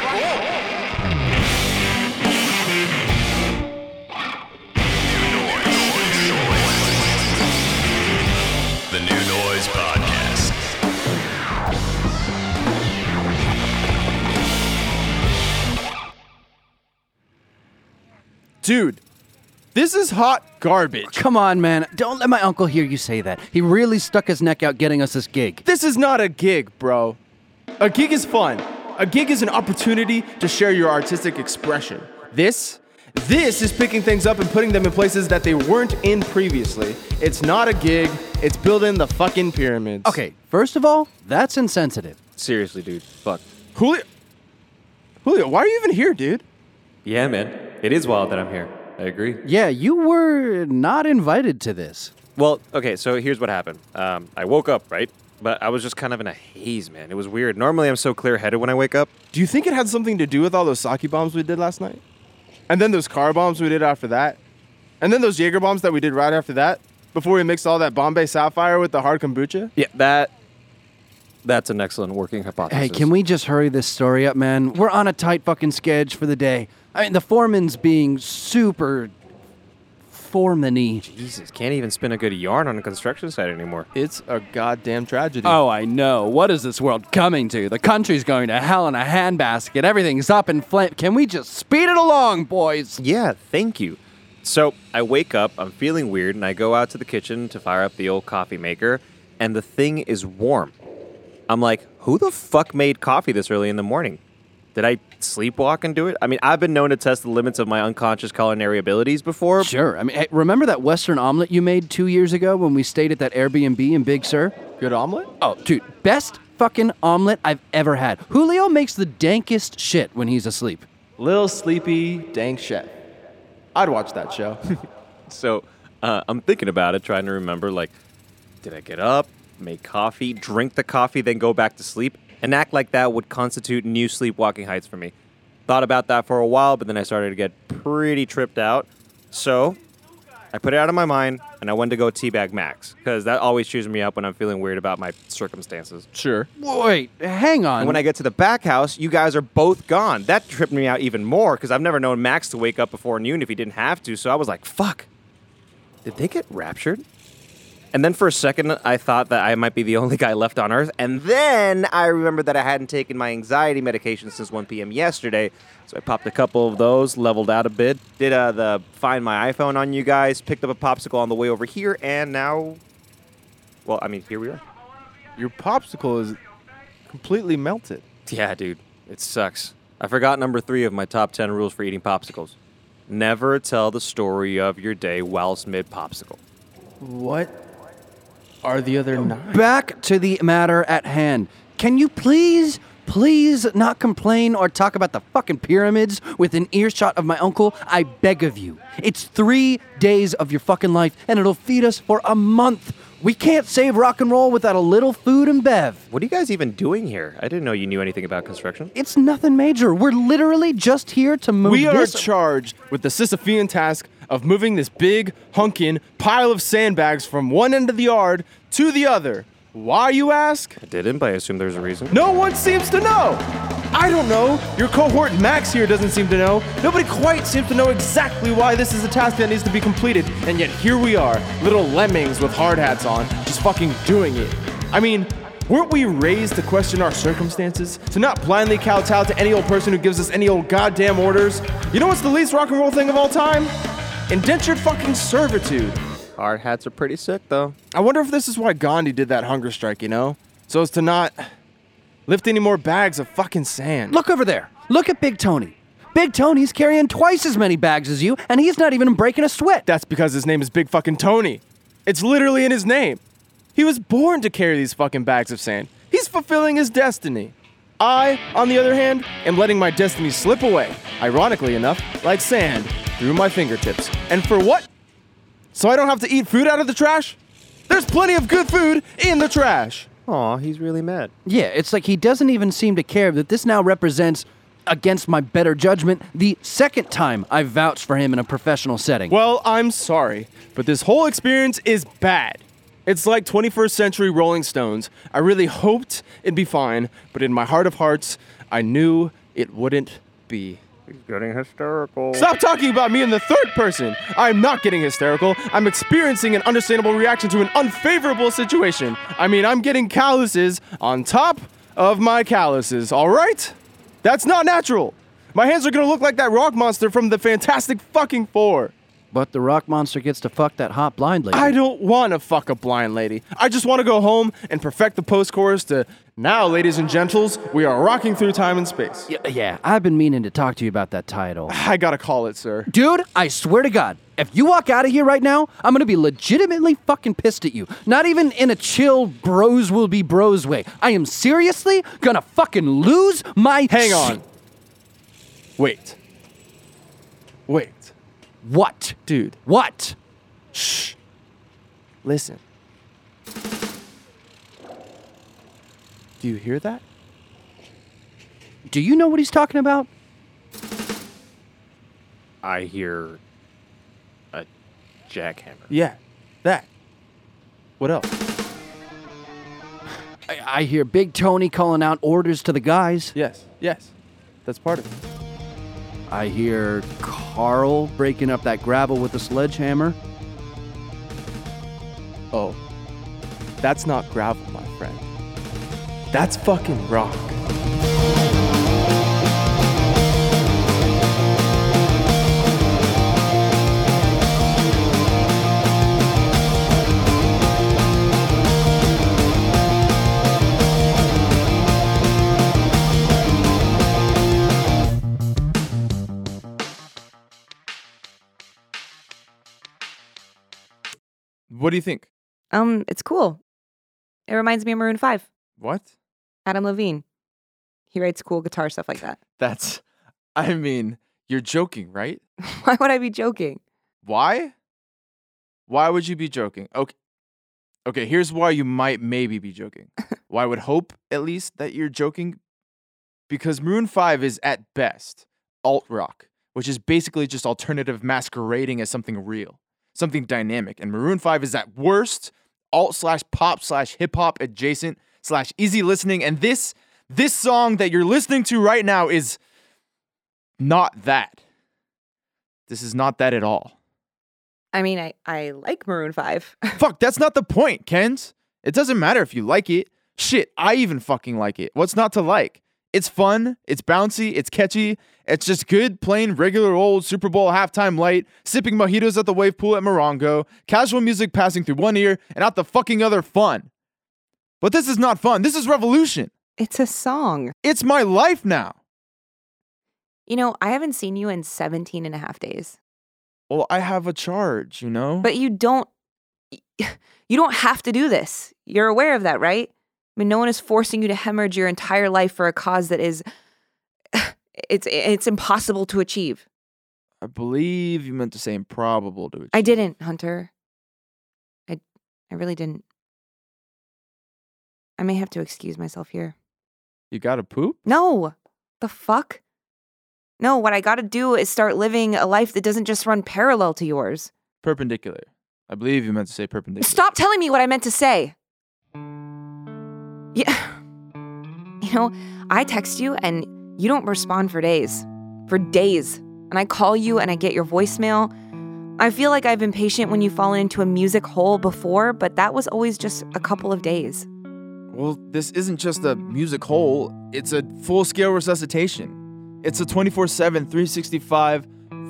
rock and roll. The New Noise Podcast. Dude, this is hot garbage. Come on, man. Don't let my uncle hear you say that. He really stuck his neck out getting us this gig. This is not a gig, bro. A gig is fun. A gig is an opportunity to share your artistic expression. This, this is picking things up and putting them in places that they weren't in previously. It's not a gig. It's building the fucking pyramids. Okay, first of all, that's insensitive. Seriously, dude. Fuck. Julio. Julio, why are you even here, dude? Yeah, man. It is wild that I'm here. I agree. Yeah, you were not invited to this. Well, okay, so here's what happened. Um, I woke up, right? But I was just kind of in a haze, man. It was weird. Normally, I'm so clear headed when I wake up. Do you think it had something to do with all those sake bombs we did last night? And then those car bombs we did after that? And then those Jaeger bombs that we did right after that? Before we mixed all that Bombay Sapphire with the hard kombucha? Yeah, that. That's an excellent working hypothesis. Hey, can we just hurry this story up, man? We're on a tight fucking sketch for the day. I mean, the foreman's being super foreman-y. Jesus, can't even spin a good yarn on a construction site anymore. It's a goddamn tragedy. Oh, I know. What is this world coming to? The country's going to hell in a handbasket. Everything's up in flint. Can we just speed it along, boys? Yeah, thank you. So I wake up, I'm feeling weird, and I go out to the kitchen to fire up the old coffee maker, and the thing is warm. I'm like, who the fuck made coffee this early in the morning? Did I sleepwalk and do it? I mean, I've been known to test the limits of my unconscious culinary abilities before. Sure. I mean, hey, remember that Western omelet you made two years ago when we stayed at that Airbnb in Big Sur? Good omelet? Oh, dude, best fucking omelet I've ever had. Julio makes the dankest shit when he's asleep. Lil Sleepy Dank Chef. I'd watch that show. So uh, I'm thinking about it, trying to remember like, did I get up, make coffee, drink the coffee, then go back to sleep? An act like that would constitute new sleepwalking heights for me. Thought about that for a while, but then I started to get pretty tripped out. So I put it out of my mind and I went to go teabag Max because that always cheers me up when I'm feeling weird about my circumstances. sure. Wait, hang on. And when I get to the back house, you guys are both gone. That tripped me out even more because I've never known Max to wake up before noon if he didn't have to. So I was like, fuck. Did they get raptured? And then for a second, I thought that I might be the only guy left on Earth. And then I remembered that I hadn't taken my anxiety medication since 1 p.m. yesterday. So I popped a couple of those, leveled out a bit, did uh, the find my iPhone on you guys, picked up a popsicle on the way over here, and now, well, I mean, here we are. Your popsicle is completely melted. Yeah, dude, it sucks. I forgot number three of my top 10 rules for eating popsicles. Never tell the story of your day whilst mid popsicle. What are the other nine? Back to the matter at hand. Can you please, please not complain or talk about the fucking pyramids within earshot of my uncle? I beg of you. It's three days of your fucking life, and it'll feed us for a month. We can't save rock and roll without a little food and bev. What are you guys even doing here? I didn't know you knew anything about construction. It's nothing major. We're literally just here to move We are this. charged with the Sisyphean task of moving this big, hunkin' pile of sandbags from one end of the yard to the other. Why, you ask? I didn't, but I assume there's a reason. No one seems to know. I don't know. Your cohort Max here doesn't seem to know. Nobody quite seems to know exactly why this is a task that needs to be completed. And yet here we are, little lemmings with hard hats on, just fucking doing it. I mean, weren't we raised to question our circumstances? To not blindly kowtow to any old person who gives us any old goddamn orders? You know what's the least rock and roll thing of all time? Indentured fucking servitude. Hard hats are pretty sick, though. I wonder if this is why Gandhi did that hunger strike, you know? So as to not lift any more bags of fucking sand. Look over there. Look at Big Tony. Big Tony's carrying twice as many bags as you, and he's not even breaking a sweat. That's because his name is Big fucking Tony. It's literally in his name. He was born to carry these fucking bags of sand. He's fulfilling his destiny. I, on the other hand, am letting my destiny slip away, ironically enough, like sand, through my fingertips. And for what? So I don't have to eat food out of the trash? There's plenty of good food in the trash. Aw, he's really mad. Yeah, it's like he doesn't even seem to care that this now represents, against my better judgment, the second time I've vouched for him in a professional setting. Well, I'm sorry, but this whole experience is bad. It's like 21st century Rolling Stones. I really hoped it'd be fine, but in my heart of hearts, I knew it wouldn't be. He's getting hysterical. Stop talking about me in the third person. I'm not getting hysterical. I'm experiencing an understandable reaction to an unfavorable situation. I mean, I'm getting calluses on top of my calluses, all right? That's not natural. My hands are gonna look like that rock monster from the Fantastic Fucking Four. But the rock monster gets to fuck that hot blind lady. I don't want to fuck a blind lady. I just want to go home and perfect the post chorus to now, ladies and gentles, we are rocking through time and space. Yeah, yeah, I've been meaning to talk to you about that title. I gotta call it, sir. Dude, I swear to God, if you walk out of here right now, I'm gonna be legitimately fucking pissed at you. Not even in a chill bros will be bros way. I am seriously gonna fucking lose my. Hang on. Wait. Wait. What? Dude, What? shh. Listen. Do you hear that? Do you know what he's talking about? I hear a jackhammer. Yeah, that. What else? I, I hear Big Tony calling out orders to the guys. Yes, yes. That's part of it. I hear Carl breaking up that gravel with a sledgehammer. Oh, that's not gravel, my friend. That's fucking rock. What do you think? Um, it's cool. It reminds me of Maroon 5. What? Adam Levine. He writes cool guitar stuff like that. That's. I mean, you're joking, right? Why would I be joking? Why? Why would you be joking? Okay. Okay, here's why you might maybe be joking. why I would hope at least that you're joking because Maroon 5 is at best alt rock, which is basically just alternative masquerading as something real, something dynamic. And Maroon 5 is at worst alt slash pop slash hip hop adjacent slash easy listening. And this this song that you're listening to right now is not that. This is not that at all. I mean, I, I like Maroon 5. Fuck, that's not the point, Kens. It doesn't matter if you like it. Shit, I even fucking like it. What's not to like? It's fun, it's bouncy, it's catchy, it's just good, plain, regular old Super Bowl halftime light, sipping mojitos at the wave pool at Morongo, casual music passing through one ear and out the fucking other fun. But this is not fun. This is revolution. it's a song. It's my life now. You know, I haven't seen you in 17 and a half days. Well, I have a charge, you know? But you don't you don't have to do this. You're aware of that, right? I mean, no one is forcing you to hemorrhage your entire life for a cause that is it's it's impossible to achieve. I believe you meant to say improbable to achieve. I didn't, Hunter. I I really didn't. I may have to excuse myself here. You gotta poop? No. The fuck? No, what I got to do is start living a life that doesn't just run parallel to yours. Perpendicular. I believe you meant to say perpendicular. Stop telling me what I meant to say. Yeah. You know, I text you and you don't respond for days. For days. And I call you and I get your voicemail. I feel like I've been patient when you've fallen into a music hole before, but that was always just a couple of days. Well, this isn't just a music hole, it's a full scale resuscitation. It's a 24 7, 365,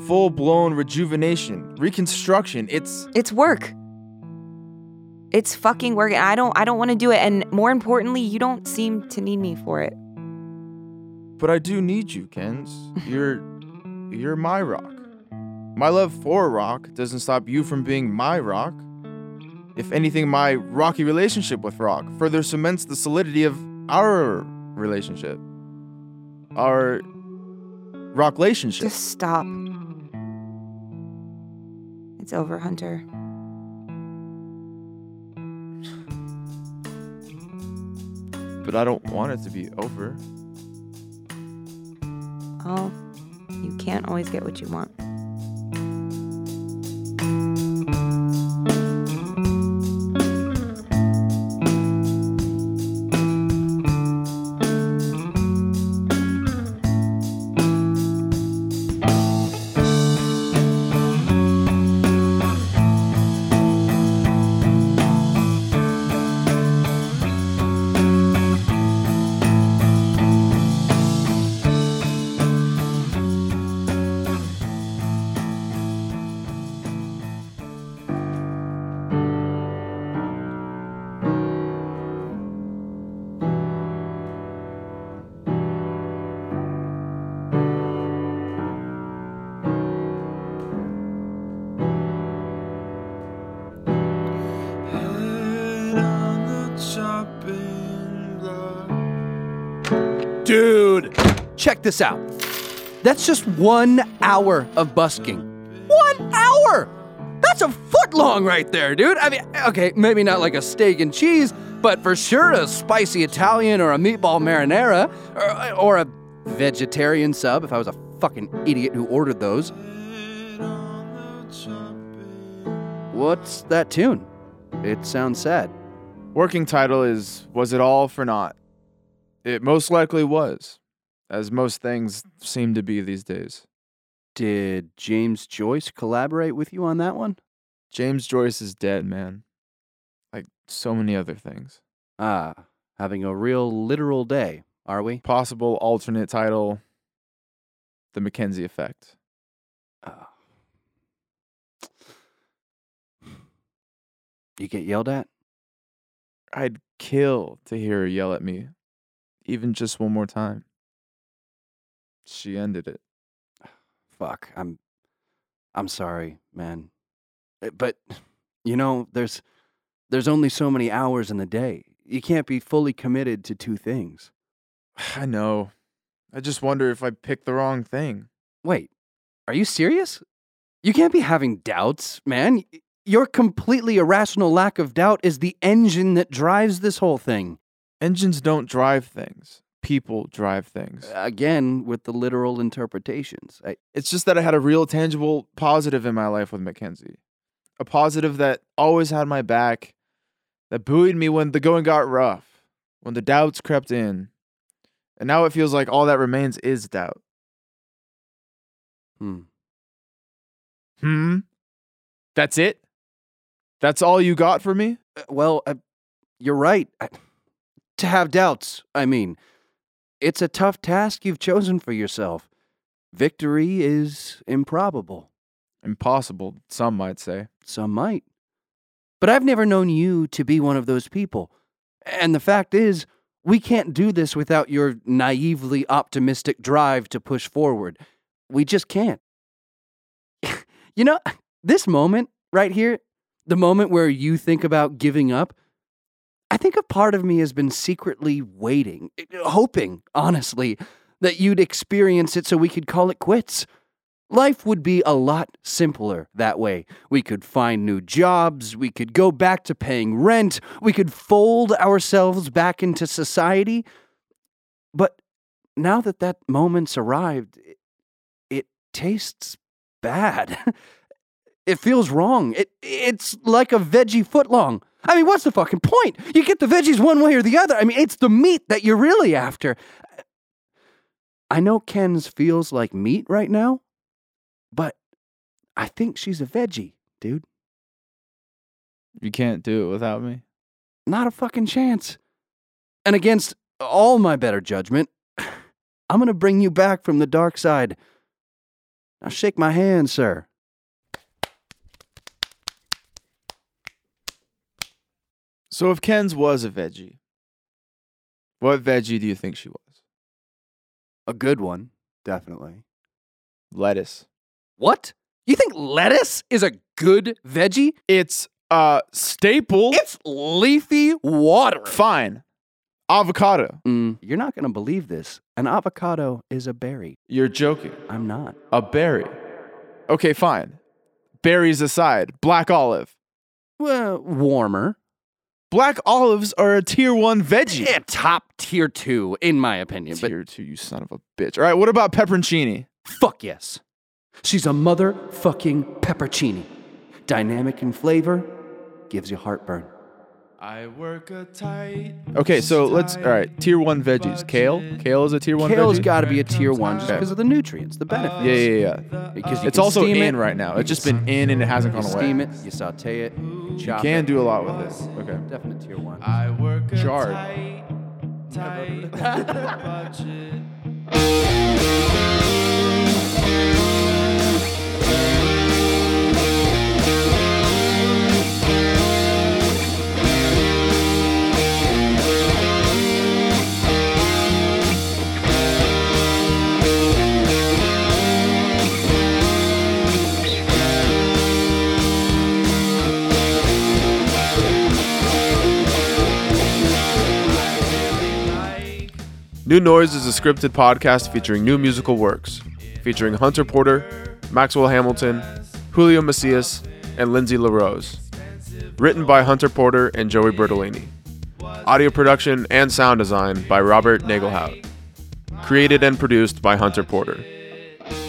full blown rejuvenation, reconstruction. It's. It's work. It's fucking work and I don't I don't want to do it and more importantly, you don't seem to need me for it. But I do need you, Kens. You're. You're my rock. My love for rock doesn't stop you from being my rock. If anything, my rocky relationship with rock further cements the solidity of our relationship. Our rock relationship. Just stop. It's over, Hunter. But I don't want it to be over. Oh, you can't always get what you want. This out. That's just one hour of busking. One hour! That's a foot long right there, dude. I mean, okay, maybe not like a steak and cheese, but for sure a spicy Italian or a meatball marinara or, or a vegetarian sub if I was a fucking idiot who ordered those. What's that tune? It sounds sad. Working title is Was It All for Naught? It most likely was, as most things seem to be these days. Did James Joyce collaborate with you on that one? James Joyce is dead, man. Like so many other things. Ah, having a real literal day, are we? Possible alternate title The Mackenzie Effect. Ah. You get yelled at? I'd kill to hear her yell at me, even just one more time. She ended it. Fuck, I'm I'm sorry, man. Uh, But you know, there's there's only so many hours in the day. You can't be fully committed to two things. I know. I just wonder if I picked the wrong thing. Wait, are you serious? You can't be having doubts, man. Your completely irrational lack of doubt is the engine that drives this whole thing. Engines don't drive things. People drive things. Again, with the literal interpretations. I, It's just that I had a real tangible positive in my life with Mackenzie. A positive that always had my back, that buoyed me when the going got rough, when the doubts crept in. And now it feels like all that remains is doubt. hmm. Hmm? That's it? That's all you got for me? Uh, Well, uh, you're right. I, to have doubts, I mean, it's a tough task you've chosen for yourself. Victory is improbable. Impossible, some might say. Some might. But I've never known you to be one of those people. And the fact is, we can't do this without your naively optimistic drive to push forward. We just can't. you know, this moment right here, the moment where you think about giving up, I think a part of me has been secretly waiting, hoping, honestly, that you'd experience it so we could call it quits. Life would be a lot simpler that way. We could find new jobs, we could go back to paying rent, we could fold ourselves back into society. But now that that moment's arrived, it, it tastes bad. it feels wrong. It it's like a veggie footlong. I mean, what's the fucking point? You get the veggies one way or the other. I mean, it's the meat that you're really after. I know Kens feels like meat right now, but I think she's a veggie, dude. You can't do it without me. Not a fucking chance. And against all my better judgment, I'm going to bring you back from the dark side. Now shake my hand, sir. So if Kens was a veggie, what veggie do you think she was? A good one, definitely. Lettuce. What? You think lettuce is a good veggie? It's a staple. It's leafy water. fine. Avocado. Mm, you're not going to believe this. An avocado is a berry. You're joking. I'm not. A berry. Okay, fine. Berries aside, black olive. Well, warmer. Black olives are a tier one veggie. Yeah, top tier two, in my opinion. Tier two, you son of a bitch. All right, what about pepperoncini? fuck yes. She's a motherfucking peppercini. Dynamic in flavor, gives you heartburn. I work a tight. Okay, so let's. All right, tier one veggies. Kale. Kale is a tier one. Kale's veggie? got to be a tier one just Okay. because of the nutrients, the benefits. Yeah, yeah, yeah. Because you It's can also steam in it, right now. It's just been in and it hasn't You gone away. steam it, you saute it, chop Can it. do a lot with it. Okay. Definite tier one. I work a jarred. New Noise is a scripted podcast featuring new musical works, featuring Hunter Porter, Maxwell Hamilton, Julio Macias, and Lindsay LaRose. Written by Hunter Porter and Joey Bertolini. Audio production and sound design by Robert Nagelhout. Created and produced by Hunter Porter.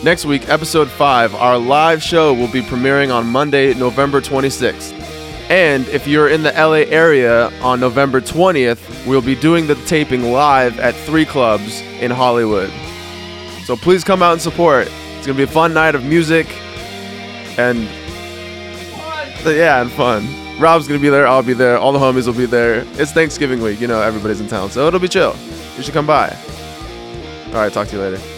Next week, episode 5, our live show will be premiering on Monday, November 26th. And if you're in the LA area on November 20th, we'll be doing the taping live at Three Clubs in Hollywood. So please come out and support. It's gonna be a fun night of music and yeah, and fun. Rob's gonna be there. I'll be there. All the homies will be there. It's Thanksgiving week. You know, everybody's in town, so it'll be chill. You should come by. All right, talk to you later.